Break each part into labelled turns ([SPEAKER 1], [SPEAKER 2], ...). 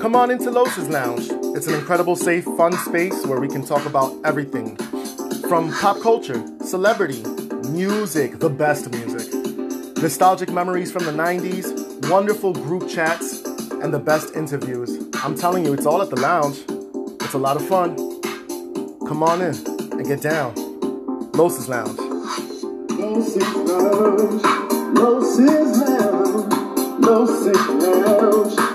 [SPEAKER 1] Come on into Los's Lounge. It's an incredible, safe, fun space where we can talk about everything from pop culture, celebrity, music, the best music, nostalgic memories from the 90s, wonderful group chats, and the best interviews. I'm telling you, it's all at the lounge. It's a lot of fun. Come on in and get down. Los's Lounge.
[SPEAKER 2] Los's Lounge, Los's Lounge, Los's Lounge.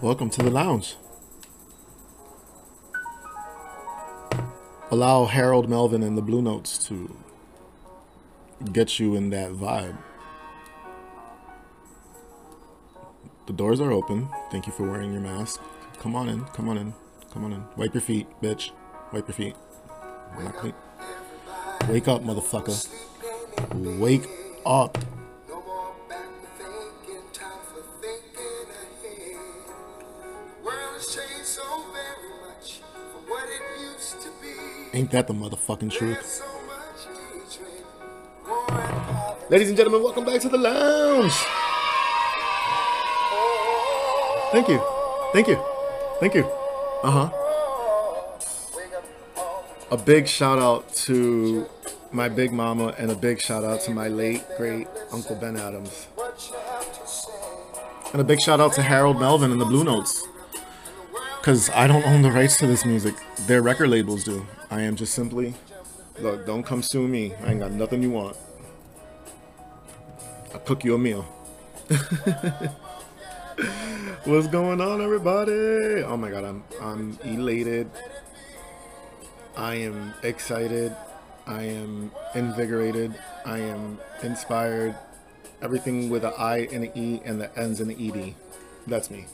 [SPEAKER 1] Welcome to the lounge. Allow Harold Melvin and the Blue Notes to get you in that vibe. The doors are open. Thank you for wearing your mask. Come on in. Come on in. Come on in. Wipe your feet, bitch. Wipe your feet. Not clean. Wake up, motherfucker. Wake up.
[SPEAKER 3] No more backward thinking, time
[SPEAKER 1] Ladies and gentlemen, welcome back to the lounge. Thank you. Thank you. Thank you. Uh huh. A big shout out to my big mama and a big shout out to my late great Uncle Ben Adams. And a big shout out to Harold Melvin and the Blue Notes. Because I don't own the rights to this music. Their record labels do. I am just simply, look, don't come sue me. I ain't got nothing you want. Cook you a meal. What's going on, everybody? Oh my god, I'm I'm elated. I am excited. I am invigorated. I am inspired. Everything with an I and an E and the ends in the ED. That's me.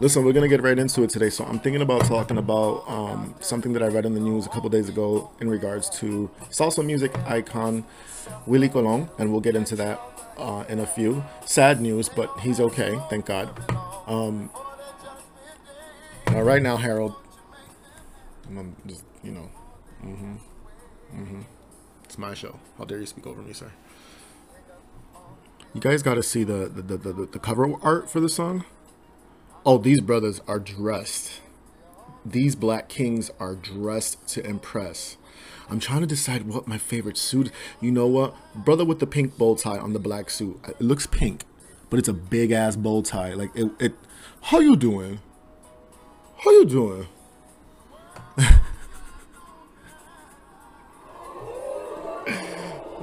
[SPEAKER 1] Listen, we're gonna get right into it today. So I'm thinking about talking about um, something that I read in the news a couple days ago in regards to salsa music icon Willie Colon, and we'll get into that uh, in a few. Sad news, but he's okay, thank God. Um, right now, Harold, I'm just you know, hmm hmm it's my show. How dare you speak over me, sir? You guys got to see the the, the the the cover art for the song. Oh, these brothers are dressed. These black kings are dressed to impress. I'm trying to decide what my favorite suit. You know what? Brother with the pink bow tie on the black suit. It looks pink, but it's a big ass bow tie. Like it. it how you doing? How you doing?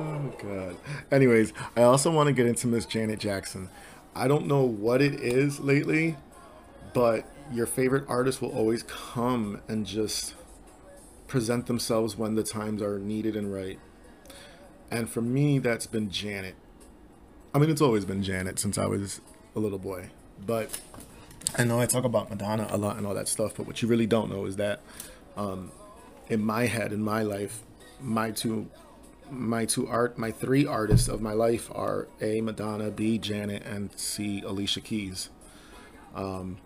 [SPEAKER 1] Oh god. Anyways, I also want to get into Miss Janet Jackson. I don't know what it is lately, but your favorite artist will always come and just present themselves when the times are needed and right. And for me, that's been Janet. I mean, it's always been Janet since I was a little boy. But I know I talk about Madonna a lot and all that stuff, but what you really don't know is that um, in my head, in my life, my two my two art my three artists of my life are A Madonna, B Janet, and C Alicia Keys. Um,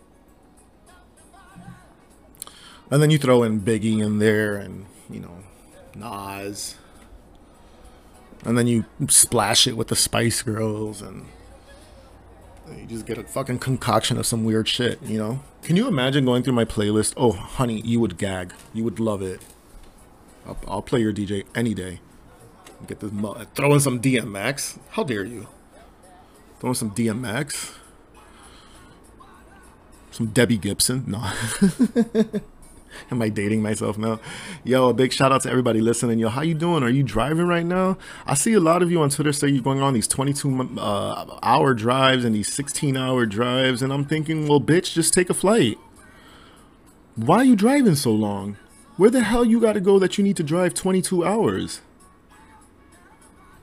[SPEAKER 1] and then you throw in Biggie in there and you know Nas. And then you splash it with the Spice Girls and you just get a fucking concoction of some weird shit, you know? Can you imagine going through my playlist? Oh, honey, you would gag. You would love it. I'll, I'll play your DJ any day. Get this mu- throw in some DMX. How dare you? Throw in some DMX. Some Debbie Gibson. No. Am I dating myself now? Yo, a big shout out to everybody listening. Yo, how you doing? Are you driving right now? I see a lot of you on Twitter say you're going on these 22 uh, hour drives and these 16 hour drives, and I'm thinking, well, bitch, just take a flight. Why are you driving so long? Where the hell you got to go that you need to drive 22 hours?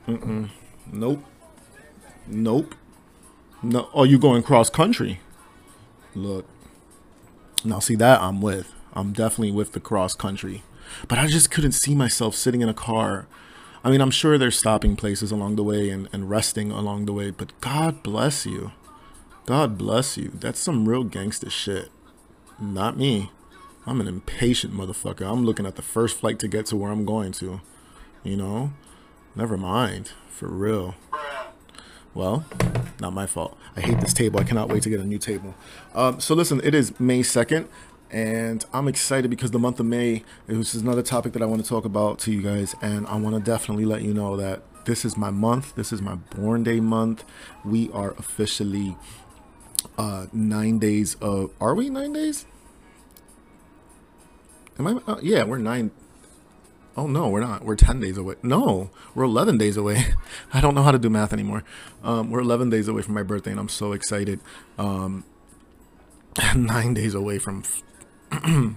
[SPEAKER 1] Mm-mm. Nope. Nope. No. Oh, you going cross country? Look. Now, see that I'm with. I'm definitely with the cross country. But I just couldn't see myself sitting in a car I mean, I'm sure they're stopping places along the way and, and resting along the way, but God bless you. God bless you. That's some real gangster shit. Not me. I'm an impatient motherfucker. I'm looking at the first flight to get to where I'm going to. You know? Never mind. For real. Well, not my fault. I hate this table. I cannot wait to get a new table. Um, so listen, it is May 2nd, and I'm excited because the month of May, is another topic that I want to talk about to you guys, and I want to definitely let you know that this is my month. This is my born day month. We are officially uh, nine days of. Are we nine days? Am I? Uh, yeah, we're nine. Oh no, we're not. We're ten days away. No, we're eleven days away. I don't know how to do math anymore. Um, we're eleven days away from my birthday, and I'm so excited. Um, nine days away from.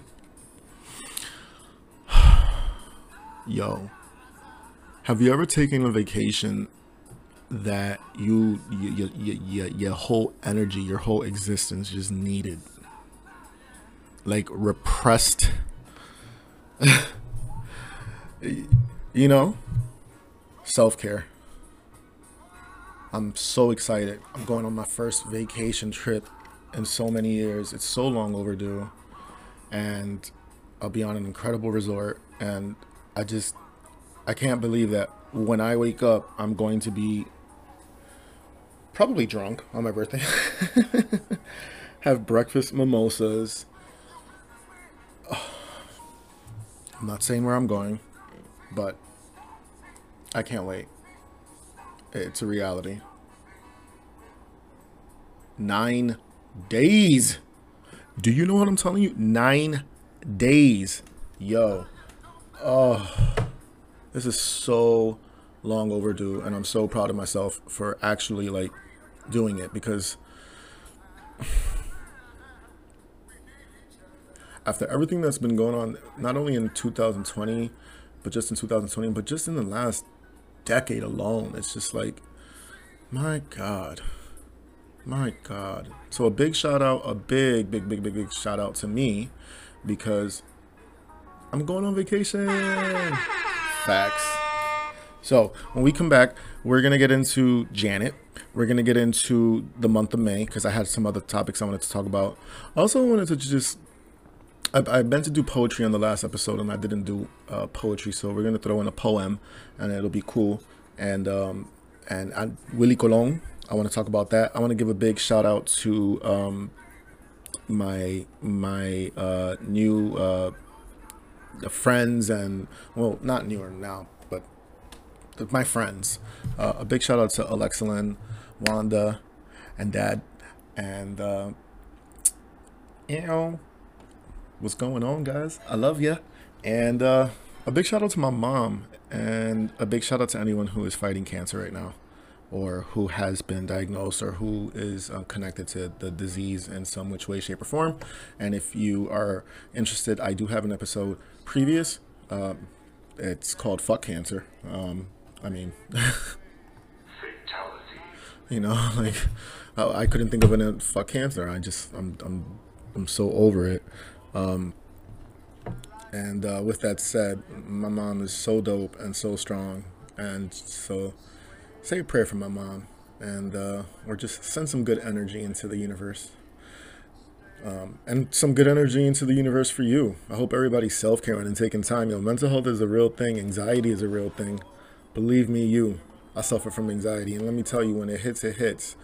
[SPEAKER 1] Yo, have you ever taken a vacation that you, you, you, you, your whole energy, your whole existence just needed? Like repressed you know, self care. I'm so excited. I'm going on my first vacation trip in so many years. It's so long overdue. And I'll be on an incredible resort. And I just, I can't believe that when I wake up, I'm going to be probably drunk on my birthday. Have breakfast mimosas. I'm not saying where I'm going but I can't wait. It's a reality. Nine days. Do you know what I'm telling you? Nine days. Yo. Oh, this is so long overdue. And I'm so proud of myself for actually like doing it because after everything that's been going on, not only in 2020, but just in 2020, but just in the last decade alone, it's just like, my God, my God. So a big shout out, a big, big, big, big, big shout out to me because I'm going on vacation. Facts. So when we come back, we're gonna get into Janet. We're gonna get into the month of May because I had some other topics I wanted to talk about. Also wanted to just I, meant to do poetry on the last episode and I didn't do uh, poetry, so we're gonna throw in a poem and it'll be cool. And um, and I, Willie Colon, I want to talk about that. I want to give a big shout out to um, my my uh, new uh, friends and well, not newer now, but my friends. Uh, a big shout out to Alexalyn, Wanda, and Dad, and uh, you know what's going on, guys? I love you. And uh, a big shout out to my mom, and a big shout out to anyone who is fighting cancer right now, or who has been diagnosed, or who is uh, connected to the disease in some which way, shape, or form. And if you are interested, I do have an episode previous. Um, it's called "Fuck Cancer." Um, I mean, you know, like I, I couldn't think of a "fuck cancer." I just, I'm, I'm, I'm so over it. Um, and uh, with that said, my mom is so dope and so strong. And so say a prayer for my mom and uh, or just send some good energy into the universe. Um, and some good energy into the universe for you. I hope everybody's self-caring and taking time. You know, mental health is a real thing. Anxiety is a real thing. Believe me, you. I suffer from anxiety, and let me tell you, when it hits, it hits.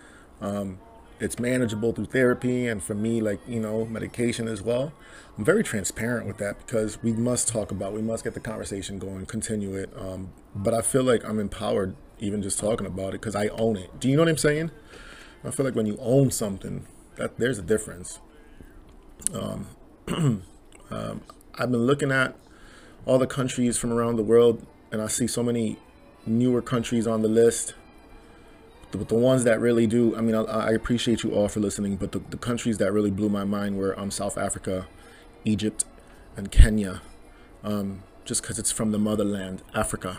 [SPEAKER 1] Um, it's manageable through therapy and for me like you know medication as well i'm very transparent with that because we must talk about we must get the conversation going continue it um, but i feel like i'm empowered even just talking about it because i own it. Do you know what i'm saying? I feel like when you own something that there's a difference. Um, um, i've been looking at all the countries from around the world and i see so many newer countries on the list. But the ones that really do, I mean, I, I appreciate you all for listening, but the, the countries that really blew my mind were um, South Africa, Egypt, and Kenya, um, just because it's from the motherland, Africa.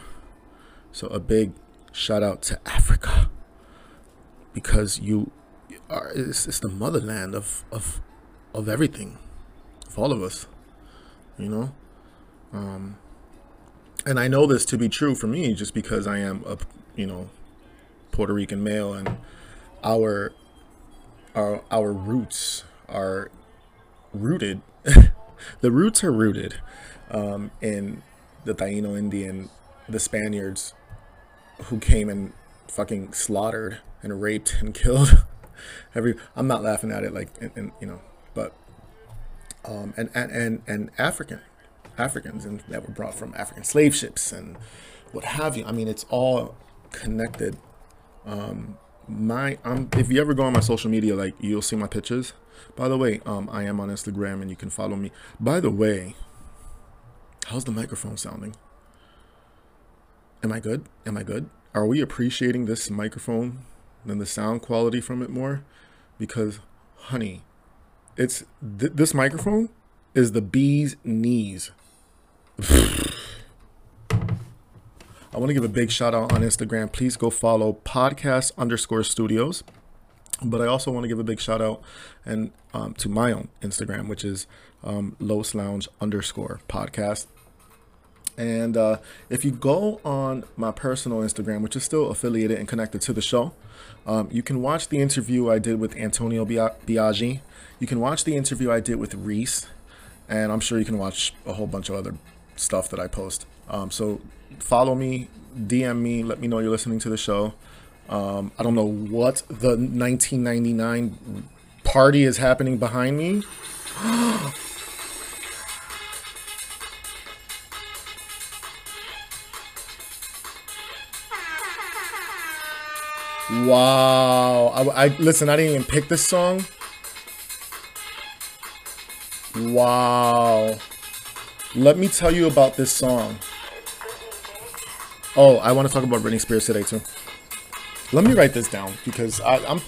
[SPEAKER 1] So a big shout out to Africa. Because you are, it's, it's the motherland of, of, of everything, of all of us, you know? Um, and I know this to be true for me just because I am a you know Puerto Rican male and our our our roots are rooted the roots are rooted um, in the Taino Indian the Spaniards who came and fucking slaughtered and raped and killed every I'm not laughing at it like and, and you know but um and and and, and African Africans and that were brought from African slave ships and what have you. I mean it's all connected. Um my um if you ever go on my social media like you'll see my pictures. By the way um I am on Instagram and you can follow me. By the way how's the microphone sounding am I good am I good are we appreciating this microphone and the sound quality from it more because honey it's th- this microphone is the bee's knees I want to give a big shout out on Instagram. Please go follow podcast underscore studios. But I also want to give a big shout out and um, to my own Instagram, which is um, Los Lounge underscore podcast. And uh, if you go on my personal Instagram, which is still affiliated and connected to the show, um, you can watch the interview I did with Antonio Bia- Biaggi. You can watch the interview I did with Reese, and I'm sure you can watch a whole bunch of other stuff that I post. Um, so follow me, DM me, let me know you're listening to the show. Um, I don't know what the 1999 party is happening behind me. Wow. I, I listen, I didn't even pick this song. Wow. Let me tell you about this song. Oh, I want to talk about Britney Spears today too. Let me write this down because I, I'm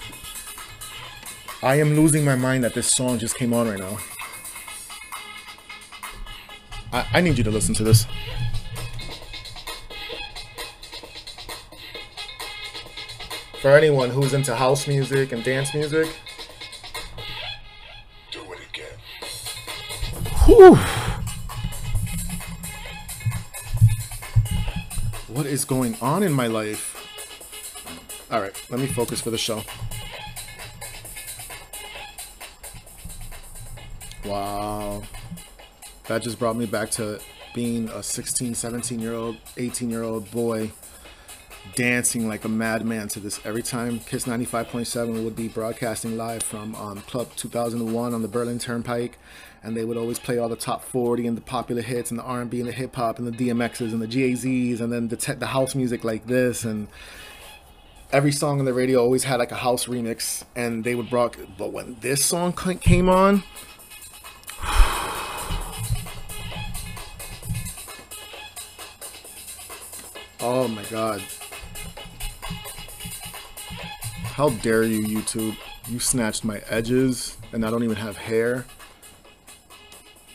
[SPEAKER 1] I am losing my mind that this song just came on right now. I, I need you to listen to this. For anyone who's into house music and dance music,
[SPEAKER 3] Do it again.
[SPEAKER 1] Whew. What is going on in my life? All right, let me focus for the show. Wow. That just brought me back to being a 16, 17 year old, 18 year old boy dancing like a madman to this every time Kiss 95.7 would be broadcasting live from um, Club 2001 on the Berlin Turnpike, and they would always play all the top 40 and the popular hits and the R&B and the hip hop and the DMXs and the Jay-Zs and then the te- the house music like this and every song on the radio always had like a house remix and they would broad. But when this song came on. Oh my god. How dare you, YouTube? You snatched my edges, and I don't even have hair.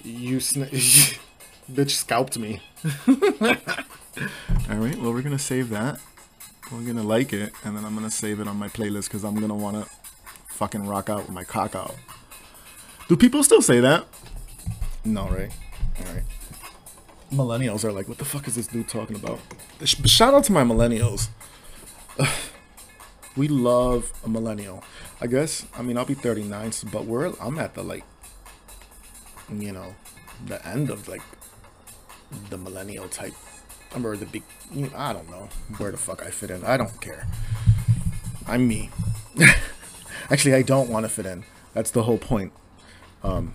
[SPEAKER 1] You sna- bitch scalped me. All right, well we're gonna save that. We're gonna like it, and then I'm gonna save it on my playlist because I'm gonna wanna fucking rock out with my cock out. Do people still say that? No, right? All right. Millennials are like, what the fuck is this dude talking about? Shout out to my millennials we love a millennial. I guess. I mean, I'll be 39, but we're I'm at the like, you know, the end of like the millennial type. I'm or the big. You know, I don't know where the fuck I fit in. I don't care. I'm me. Actually, I don't want to fit in. That's the whole point. Um,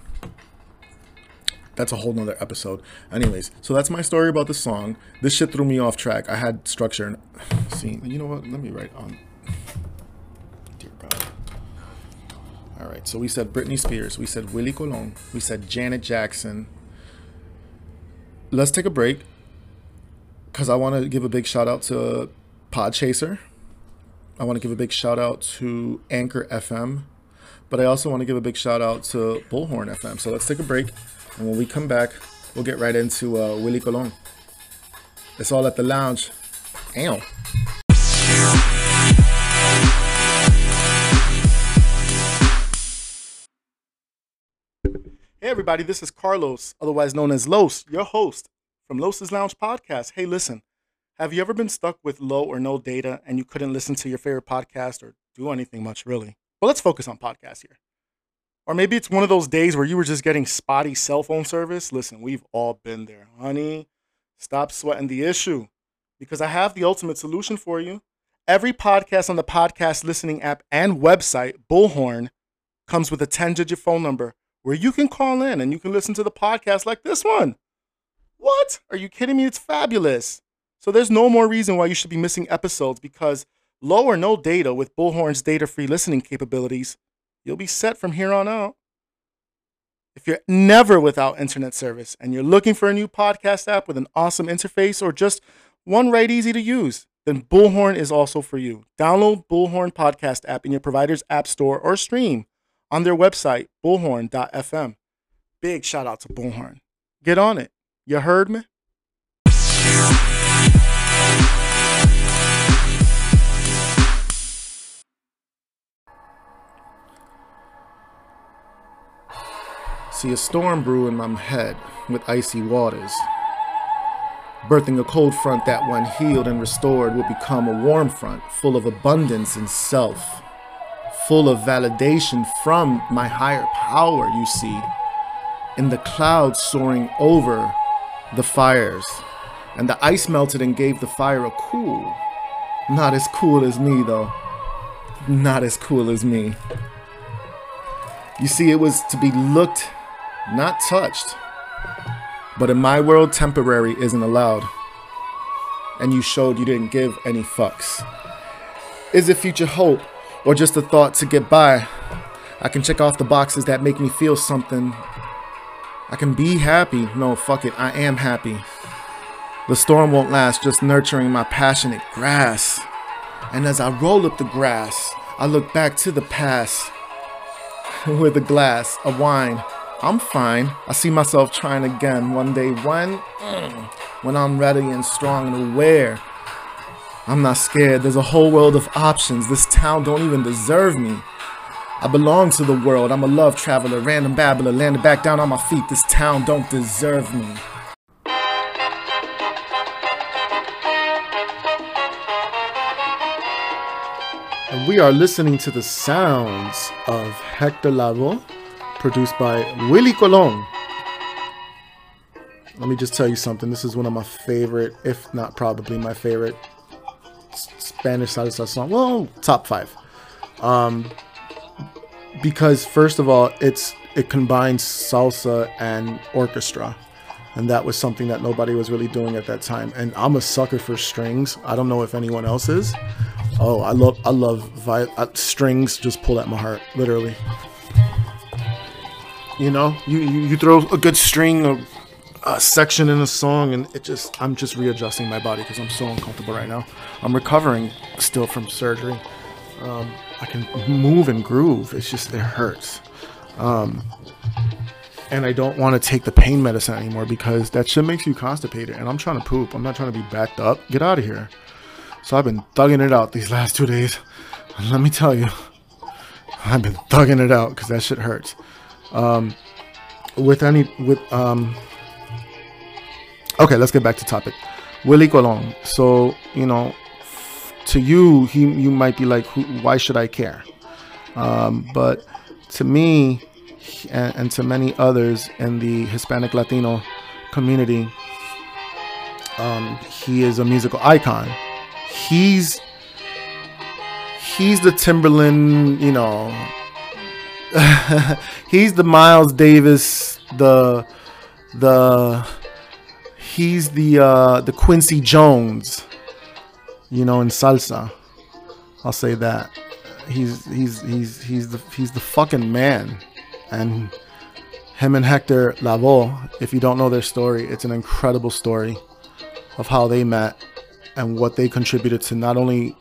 [SPEAKER 1] that's a whole nother episode. Anyways, so that's my story about the song. This shit threw me off track. I had structure. And, see, you know what? Let me write on. Dear God. All right. So we said Britney Spears. We said Willie Colon. We said Janet Jackson. Let's take a break because I want to give a big shout out to Podchaser. I want to give a big shout out to Anchor FM. But I also want to give a big shout out to Bullhorn FM. So let's take a break. And when we come back, we'll get right into uh, Willie Colon. It's all at the lounge. Ow. Everybody, this is Carlos, otherwise known as Los, your host
[SPEAKER 4] from Los's Lounge Podcast. Hey, listen, have you ever been stuck with low or no data and you couldn't listen to your favorite podcast or do anything much, really? But let's focus on podcasts here. Or maybe it's one of those days where you were just getting spotty cell phone service. Listen, we've all been there. Honey, stop sweating the issue because I have the ultimate solution for you. Every podcast on the podcast listening app and website, Bullhorn, comes with a 10 digit phone number where you can call in and you can listen to the podcast like this one. What? Are you kidding me? It's fabulous. So there's no more reason why you should be missing episodes because low or no data with Bullhorn's data free listening capabilities, you'll be set from here on out. If you're never without internet service and you're looking for a new podcast app with an awesome interface or just one right easy to use, then Bullhorn is also for you. Download Bullhorn podcast app in your provider's app store or stream on their website, bullhorn.fm. Big shout out to Bullhorn. Get on it. You heard me?
[SPEAKER 1] See a storm brew in my head with icy waters. Birthing a cold front that, when healed and restored, will become a warm front full of abundance and self, full of validation from my higher power, you see, in the clouds soaring over the fires. And the ice melted and gave the fire a cool. Not as cool as me, though. Not as cool as me. You see, it was to be looked, not touched. But in my world, temporary isn't allowed. And you showed you didn't give any fucks. Is it future hope or just a thought to get by? I can check off the boxes that make me feel something. I can be happy. No, fuck it, I am happy. The storm won't last, just nurturing my passionate grass. And as I roll up the grass, I look back to the past with a glass of wine. I'm fine. I see myself trying again one day when, mm, when I'm ready and strong and aware. I'm not scared. There's a whole world of options. This town don't even deserve me. I belong to the world. I'm a love traveler, random babbler, landed back down on my feet. This town don't deserve me. And we are listening to the sounds of Hector Lavoe, produced by Willie Colon. Let me just tell you something. This is one of my favorite, if not probably my favorite Spanish salsa song. Well, top five. Um, because first of all, it's it combines salsa and orchestra, and that was something that nobody was really doing at that time. And I'm a sucker for strings. I don't know if anyone else is. Oh, I love I love vi- uh, strings. Just pull at my heart, literally. You know, you you, you throw a good string of a section in a song, and it just I'm just readjusting my body because I'm so uncomfortable right now. I'm recovering still from surgery. Um, I can move and groove. It's just it hurts. Um, and I don't want to take the pain medicine anymore because that shit makes you constipated. And I'm trying to poop. I'm not trying to be backed up. Get out of here. So I've been thugging it out these last two days. And let me tell you, I've been thugging it out because that shit hurts. Um, with any with um. Okay, let's get back to topic. Willie Colon. So you know, to you, he you might be like, why should I care? Um, but to me, and, and to many others in the Hispanic Latino community, um, he is a musical icon. He's he's the Timbaland, you know. he's the Miles Davis, the the he's the uh, the Quincy Jones, you know, in salsa. I'll say that. He's he's he's he's the he's the fucking man, and him and Hector Lavoe. If you don't know their story, it's an incredible story of how they met and what they contributed to not only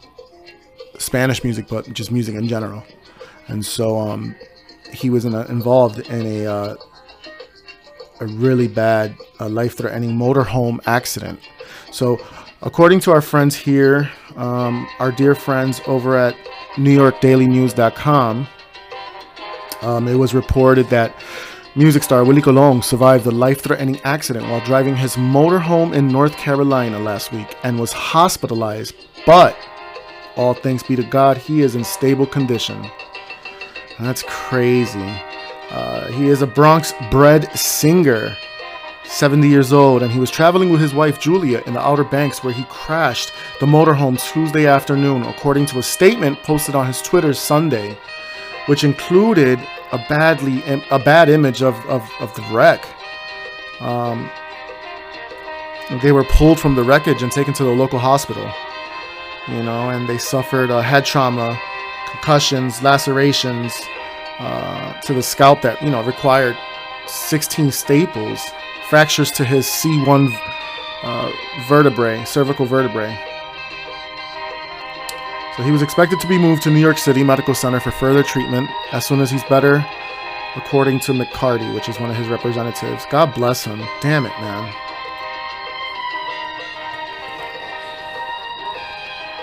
[SPEAKER 1] Spanish music but just music in general. And so um, he was in a, involved in a uh, a really bad, uh, life-threatening motorhome accident. So, according to our friends here, um, our dear friends over at NewYorkDailyNews.com, um, it was reported that Music star Willie Colon survived a life threatening accident while driving his motorhome in North Carolina last week and was hospitalized, but all thanks be to God, he is in stable condition. That's crazy. Uh, he is a Bronx bred singer, 70 years old, and he was traveling with his wife Julia in the Outer Banks where he crashed the motorhome Tuesday afternoon, according to a statement posted on his Twitter Sunday, which included a badly a bad image of, of, of the wreck. Um, they were pulled from the wreckage and taken to the local hospital, you know, and they suffered a head trauma, concussions, lacerations uh, to the scalp that you know required 16 staples, fractures to his C1 uh, vertebrae, cervical vertebrae. So he was expected to be moved to New York City Medical Center for further treatment as soon as he's better, according to McCarty, which is one of his representatives. God bless him. Damn it, man.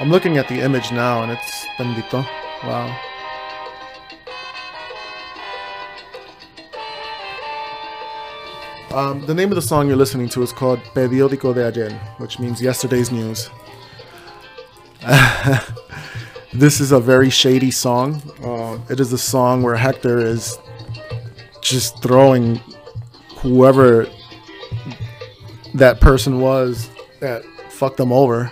[SPEAKER 1] I'm looking at the image now and it's bendito. Wow. Um, the name of the song you're listening to is called Periódico de Ayer, which means yesterday's news. this is a very shady song. Uh, it is a song where Hector is just throwing whoever that person was that fucked them over.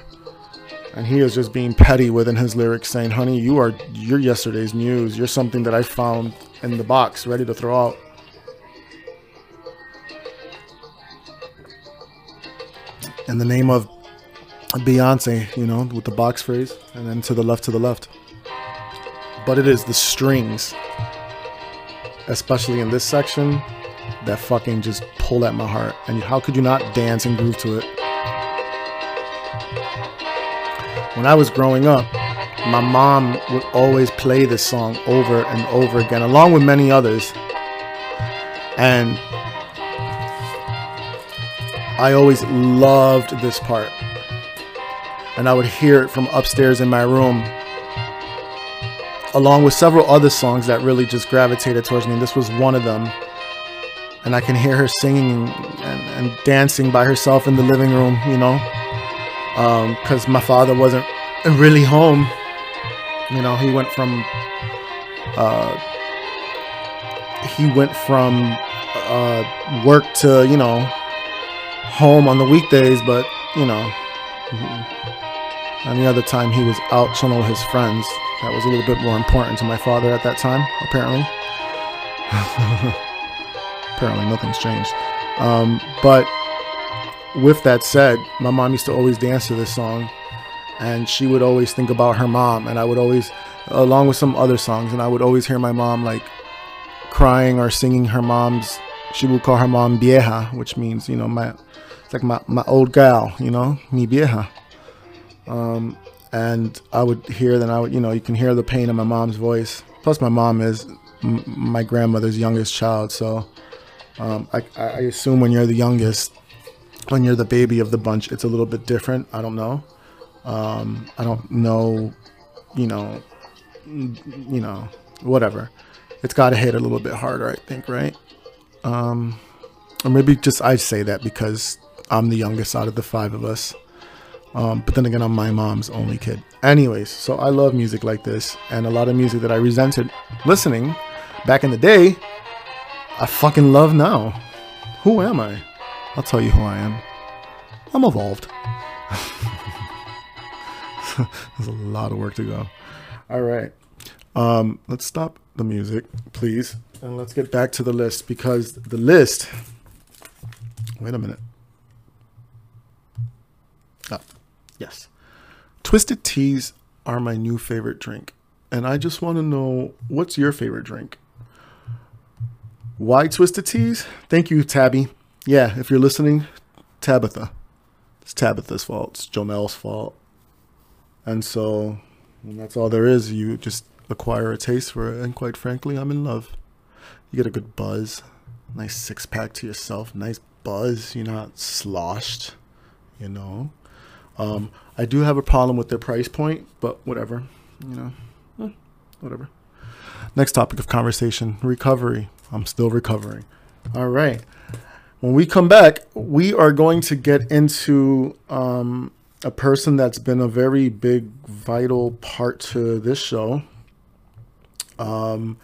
[SPEAKER 1] And he is just being petty within his lyrics, saying, Honey, you are you're yesterday's news. You're something that I found in the box, ready to throw out. In the name of Beyonce, you know, with the box phrase, and then to the left, to the left. But it is the strings, especially in this section, that fucking just pull at my heart. And how could you not dance and groove to it? When I was growing up, my mom would always play this song over and over again, along with many others. And I always loved this part and I would hear it from upstairs in my room, along with several other songs that really just gravitated towards me. This was one of them. And I can hear her singing and, and dancing by herself in the living room, you know, because um, my father wasn't really home. You know, he went from uh, he went from uh, work to you know home on the weekdays, but you know. And the other time he was out chilling with his friends. That was a little bit more important to my father at that time, apparently. apparently, nothing's changed. Um, but with that said, my mom used to always dance to this song, and she would always think about her mom, and I would always, along with some other songs, and I would always hear my mom like crying or singing her mom's. She would call her mom vieja, which means you know my, it's like my my old gal, you know, mi vieja. Um, and I would hear, then I would, you know, you can hear the pain in my mom's voice. Plus, my mom is m- my grandmother's youngest child, so um, I, I assume when you're the youngest, when you're the baby of the bunch, it's a little bit different. I don't know. Um, I don't know, you know, you know, whatever. It's got to hit a little bit harder, I think, right? Um, or maybe just I say that because I'm the youngest out of the five of us. Um, but then again, I'm my mom's only kid. Anyways, so I love music like this, and a lot of music that I resented listening back in the day, I fucking love now. Who am I? I'll tell you who I am. I'm evolved. There's a lot of work to go. All right. Um, let's stop the music, please, and let's get back to the list because the list. Wait a minute. Oh. Yes. Twisted teas are my new favorite drink. And I just want to know what's your favorite drink? Why twisted teas? Thank you, Tabby. Yeah, if you're listening, Tabitha. It's Tabitha's fault. It's Jonel's fault. And so and that's all there is. You just acquire a taste for it. And quite frankly, I'm in love. You get a good buzz. Nice six pack to yourself. Nice buzz. You're not sloshed, you know. Um, I do have a problem with their price point, but whatever, you know, eh, whatever. Next topic of conversation: recovery. I'm still recovering. All right. When we come back, we are going to get into um, a person that's been a very big, vital part to this show. Um,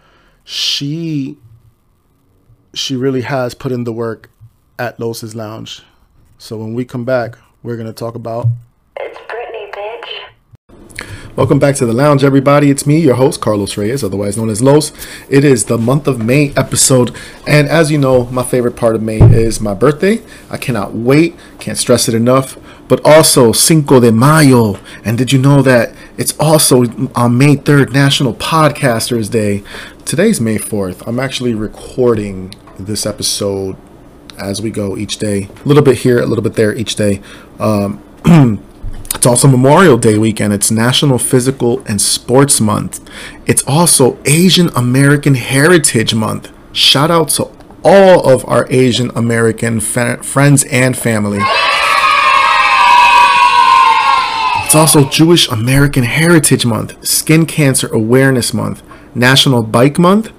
[SPEAKER 1] she she really has put in the work at Los's Lounge. So when we come back, we're gonna talk about. Welcome back to the lounge, everybody. It's me, your host, Carlos Reyes, otherwise known as Los. It is the month of May episode, and as you know, my favorite part of May is my birthday. I cannot wait, can't stress it enough. But also Cinco de Mayo, and did you know that it's also on May 3rd, National Podcasters Day? Today's May 4th. I'm actually recording this episode as we go each day, a little bit here, a little bit there each day. Um, It's also Memorial Day weekend. It's National Physical and Sports Month. It's also Asian American Heritage Month. Shout out to all of our Asian American fa- friends and family. It's also Jewish American Heritage Month, Skin Cancer Awareness Month, National Bike Month,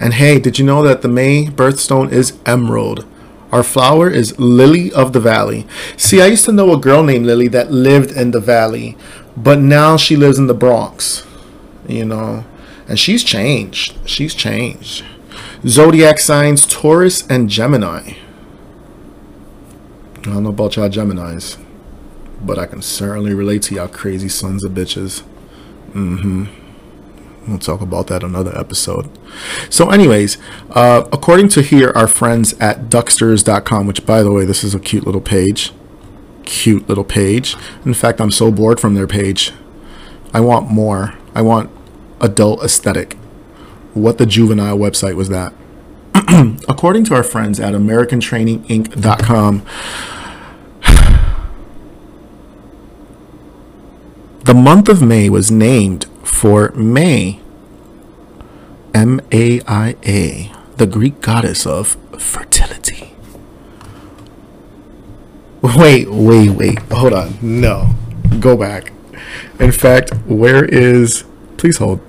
[SPEAKER 1] and hey, did you know that the May birthstone is emerald? Our flower is Lily of the Valley. See, I used to know a girl named Lily that lived in the valley, but now she lives in the Bronx, you know, and she's changed. She's changed. Zodiac signs Taurus and Gemini. I don't know about y'all Geminis, but I can certainly relate to y'all crazy sons of bitches. Mm-hmm. We'll talk about that another episode. So, anyways, uh, according to here, our friends at Ducksters.com, which, by the way, this is a cute little page. Cute little page. In fact, I'm so bored from their page. I want more. I want adult aesthetic. What the juvenile website was that? according to our friends at AmericanTrainingInc.com, the month of May was named for May, M A I A, the Greek goddess of fertility. Wait, wait, wait. Hold on. No. Go back. In fact, where is. Please hold.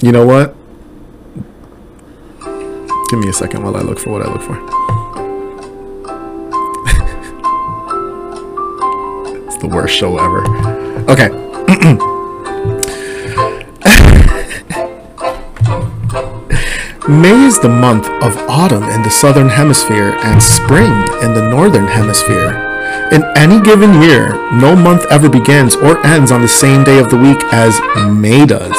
[SPEAKER 1] You know what? Give me a second while I look for what I look for. it's the worst show ever. Okay. May is the month of autumn in the southern hemisphere and spring in the northern hemisphere. In any given year, no month ever begins or ends on the same day of the week as May does.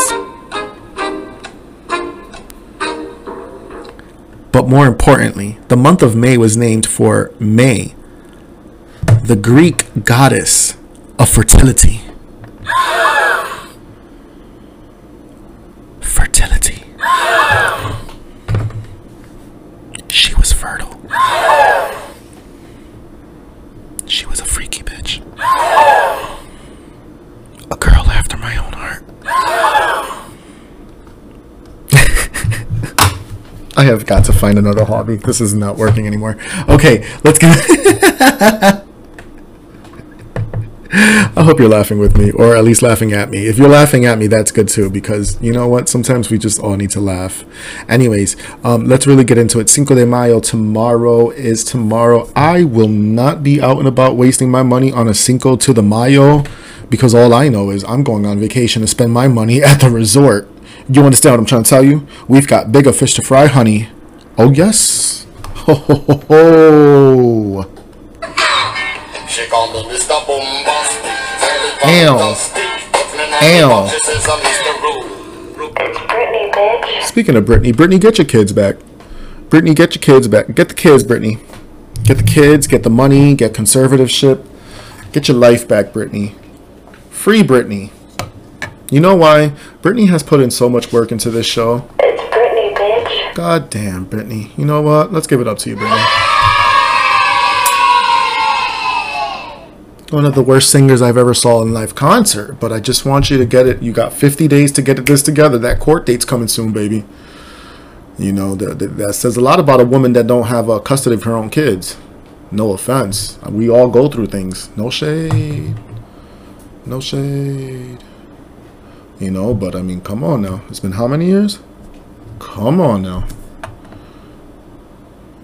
[SPEAKER 1] But more importantly, the month of May was named for May, the Greek goddess of fertility. She was fertile. She was a freaky bitch. A girl after my own heart. I have got to find another hobby. This is not working anymore. Okay, let's get. I hope you're laughing with me, or at least laughing at me. If you're laughing at me, that's good too, because you know what? Sometimes we just all need to laugh. Anyways, um, let's really get into it. Cinco de Mayo tomorrow is tomorrow. I will not be out and about wasting my money on a Cinco to the Mayo, because all I know is I'm going on vacation to spend my money at the resort. You understand what I'm trying to tell you? We've got bigger fish to fry, honey. Oh yes. Ho ho ho ho.
[SPEAKER 5] She called me Mr. Bombastic.
[SPEAKER 1] Ow. Ow.
[SPEAKER 5] She says I'm Mr. Rude.
[SPEAKER 6] It's Britney, bitch.
[SPEAKER 1] Speaking of Brittany, Brittany, get your kids back. Brittany, get your kids back. Get the kids, Brittany. Get the kids, get the money, get conservativeship. Get your life back, Brittany. Free Brittany. You know why? Brittany has put in so much work into this show.
[SPEAKER 6] It's Britney, bitch.
[SPEAKER 1] God damn, Brittany. You know what? Let's give it up to you, Brittany. One of the worst singers I've ever saw in live concert, but I just want you to get it. You got 50 days to get this together. That court date's coming soon, baby. You know that, that, that says a lot about a woman that don't have uh, custody of her own kids. No offense, we all go through things. No shade, no shade. You know, but I mean, come on now. It's been how many years? Come on now.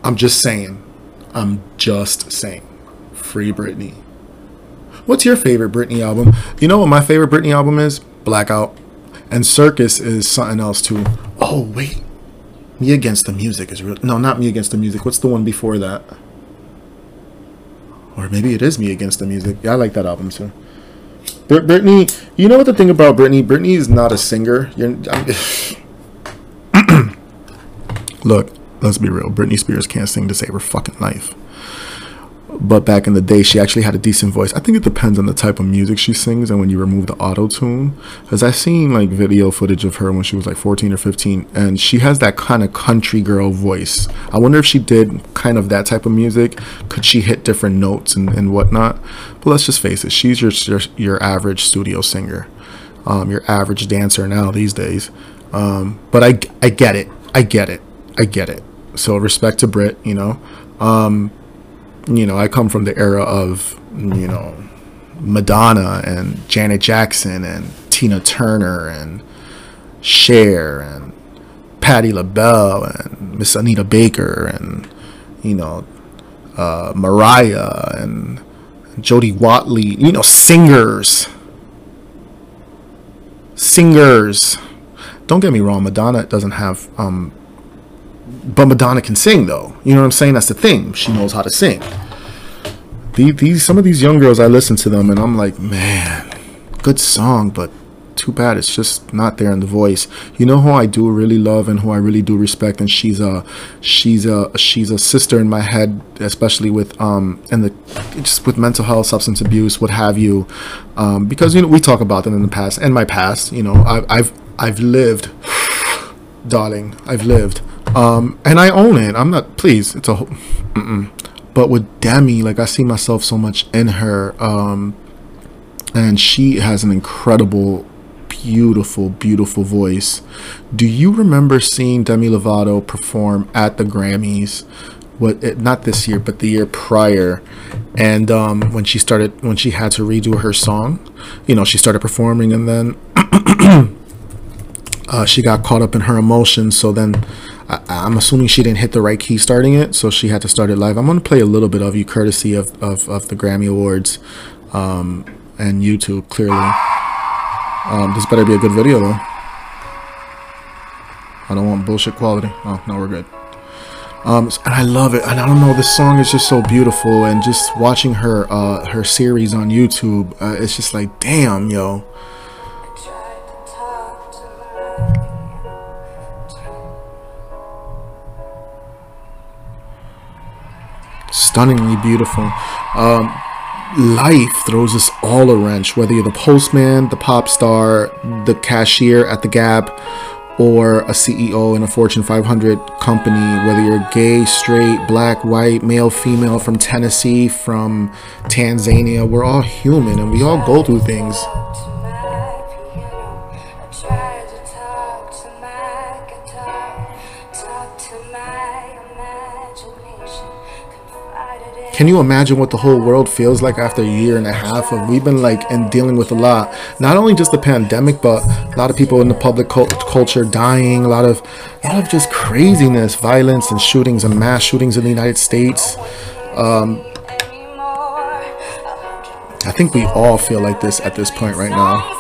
[SPEAKER 1] I'm just saying. I'm just saying. Free Britney. What's your favorite Britney album? You know what my favorite Britney album is? Blackout. And Circus is something else too. Oh wait, Me Against the Music is real. No, not Me Against the Music. What's the one before that? Or maybe it is Me Against the Music. Yeah, I like that album too. Brit- Britney, you know what the thing about Britney? Britney is not a singer. Look, let's be real. Britney Spears can't sing to save her fucking life. But back in the day, she actually had a decent voice. I think it depends on the type of music she sings and when you remove the auto tune. Because I've seen like video footage of her when she was like 14 or 15, and she has that kind of country girl voice. I wonder if she did kind of that type of music. Could she hit different notes and, and whatnot? But let's just face it, she's your your, your average studio singer, um, your average dancer now these days. Um, but I, I get it. I get it. I get it. So respect to Brit, you know. Um, you know, I come from the era of, you know, Madonna and Janet Jackson and Tina Turner and Cher and Patti LaBelle and Miss Anita Baker and, you know, uh, Mariah and Jody Watley, you know, singers. Singers. Don't get me wrong, Madonna doesn't have um, but Madonna can sing though. You know what I'm saying? That's the thing. She knows how to sing. These, these some of these young girls, I listen to them and I'm like, man, good song, but too bad it's just not there in the voice. You know who I do really love and who I really do respect, and she's a she's a she's a sister in my head, especially with um and the just with mental health, substance abuse, what have you, um, because you know we talk about them in the past and my past. You know, I, I've I've lived, darling, I've lived. Um, and I own it. I'm not. Please, it's a. Mm-mm. But with Demi, like I see myself so much in her, um, and she has an incredible, beautiful, beautiful voice. Do you remember seeing Demi Lovato perform at the Grammys? What? It, not this year, but the year prior, and um, when she started, when she had to redo her song, you know, she started performing, and then uh, she got caught up in her emotions. So then I, I'm assuming she didn't hit the right key starting it, so she had to start it live. I'm going to play a little bit of you, courtesy of, of, of the Grammy Awards um, and YouTube, clearly. Um, this better be a good video, though. I don't want bullshit quality. Oh, no, we're good. Um, and I love it. And I don't know, this song is just so beautiful. And just watching her uh, her series on YouTube, uh, it's just like, damn, yo. Stunningly beautiful. Um, life throws us all a wrench, whether you're the postman, the pop star, the cashier at the Gap, or a CEO in a Fortune 500 company, whether you're gay, straight, black, white, male, female, from Tennessee, from Tanzania, we're all human and we all go through things. Can you imagine what the whole world feels like after a year and a half of we've been like and dealing with a lot, not only just the pandemic, but a lot of people in the public cult- culture dying, a lot of, a lot of just craziness, violence and shootings and mass shootings in the United States. Um, I think we all feel like this at this point right now.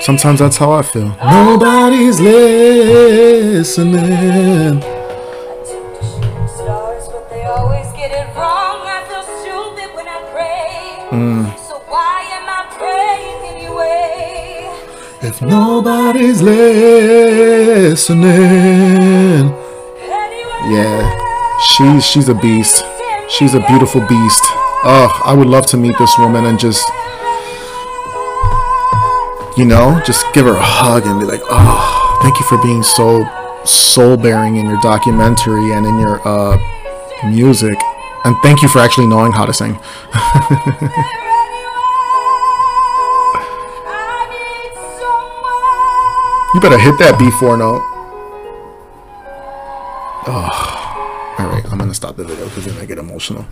[SPEAKER 1] Sometimes that's how I feel. Nobody's listening. Mm. If nobody's listening. Yeah, she's she's a beast. She's a beautiful beast. Oh, I would love to meet this woman and just you know, just give her a hug and be like, oh, thank you for being so soul bearing in your documentary and in your uh, music. And thank you for actually knowing how to sing. you better hit that B4 note. Oh, all right. I'm gonna stop the video because then I get emotional.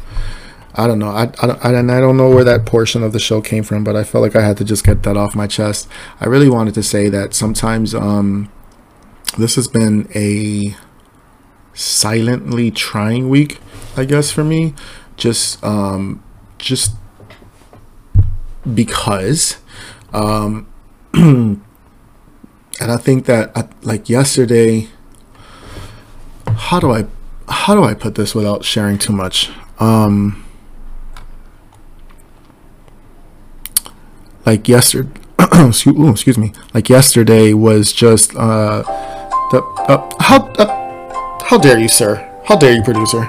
[SPEAKER 1] I don't know. I, I, I, I don't know where that portion of the show came from, but I felt like I had to just get that off my chest. I really wanted to say that sometimes, um, this has been a silently trying week, I guess, for me. Just, um, just because, um, and I think that, uh, like yesterday, how do I, how do I put this without sharing too much? Um, like yesterday, ooh, excuse me, like yesterday was just, uh, the, uh, how, uh, how dare you, sir? How dare you, producer?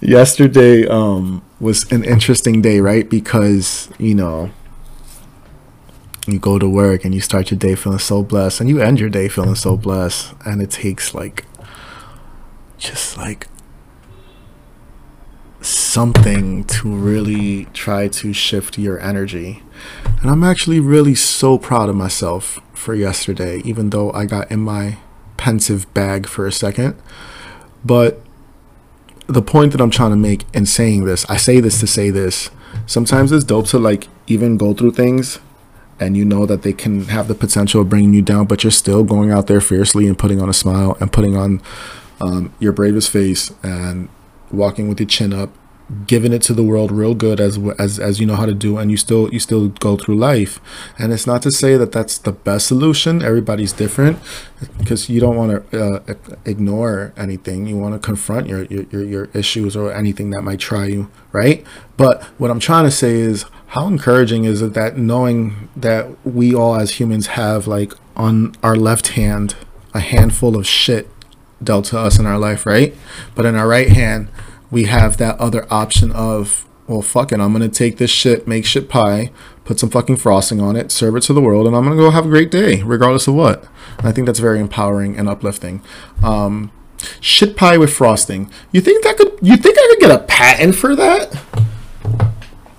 [SPEAKER 1] Yesterday um, was an interesting day, right? Because, you know, you go to work and you start your day feeling so blessed, and you end your day feeling so blessed, and it takes like, just like something to really try to shift your energy. And I'm actually really so proud of myself for yesterday, even though I got in my pensive bag for a second. But the point that I'm trying to make in saying this, I say this to say this. Sometimes it's dope to like even go through things and you know that they can have the potential of bringing you down, but you're still going out there fiercely and putting on a smile and putting on um, your bravest face and walking with your chin up giving it to the world real good as as as you know how to do and you still you still go through life. And it's not to say that that's the best solution. Everybody's different because you don't want to uh, ignore anything. You want to confront your, your your issues or anything that might try you right? But what i'm trying to say is how encouraging is it that knowing that we all as humans have like on our left hand a handful of shit dealt to us in our life right? But in our right hand we have that other option of, well, fuck it, I'm gonna take this shit, make shit pie, put some fucking frosting on it, serve it to the world, and I'm gonna go have a great day, regardless of what. And I think that's very empowering and uplifting. Um, shit pie with frosting. You think that could? You think I could get a patent for that?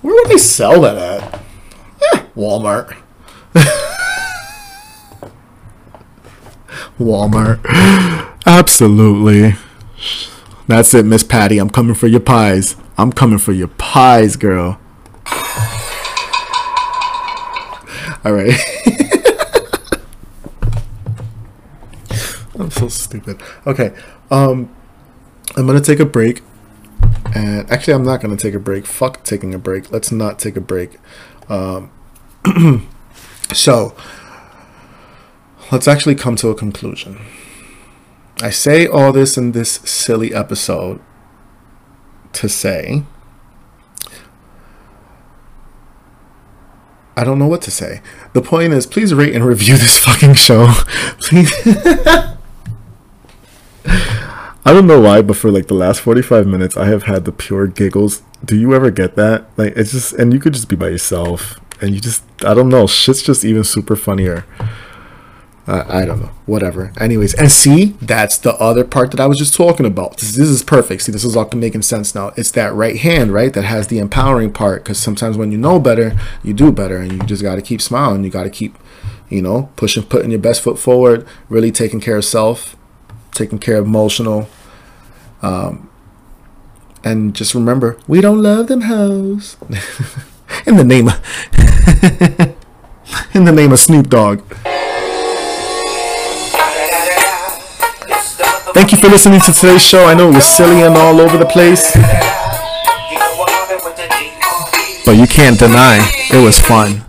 [SPEAKER 1] Where would they sell that at? Eh, Walmart. Walmart. Absolutely. That's it, Miss Patti. I'm coming for your pies. I'm coming for your pies, girl. All right. I'm so stupid. Okay. Um I'm going to take a break. And actually I'm not going to take a break. Fuck taking a break. Let's not take a break. Um so let's actually come to a conclusion. I say all this in this silly episode to say I don't know what to say. The point is, please rate and review this fucking show. please. I don't know why, but for like the last 45 minutes, I have had the pure giggles. Do you ever get that? Like, it's just, and you could just be by yourself, and you just, I don't know, shit's just even super funnier. Uh, I don't know. Whatever. Anyways, and see, that's the other part that I was just talking about. This, this is perfect. See, this is all making sense now. It's that right hand, right, that has the empowering part. Because sometimes when you know better, you do better, and you just got to keep smiling. You got to keep, you know, pushing, putting your best foot forward, really taking care of self, taking care of emotional. Um, and just remember, we don't love them hoes. in the name of, in the name of Snoop Dogg. Thank you for listening to today's show. I know it was silly and all over the place, but you can't deny it was fun.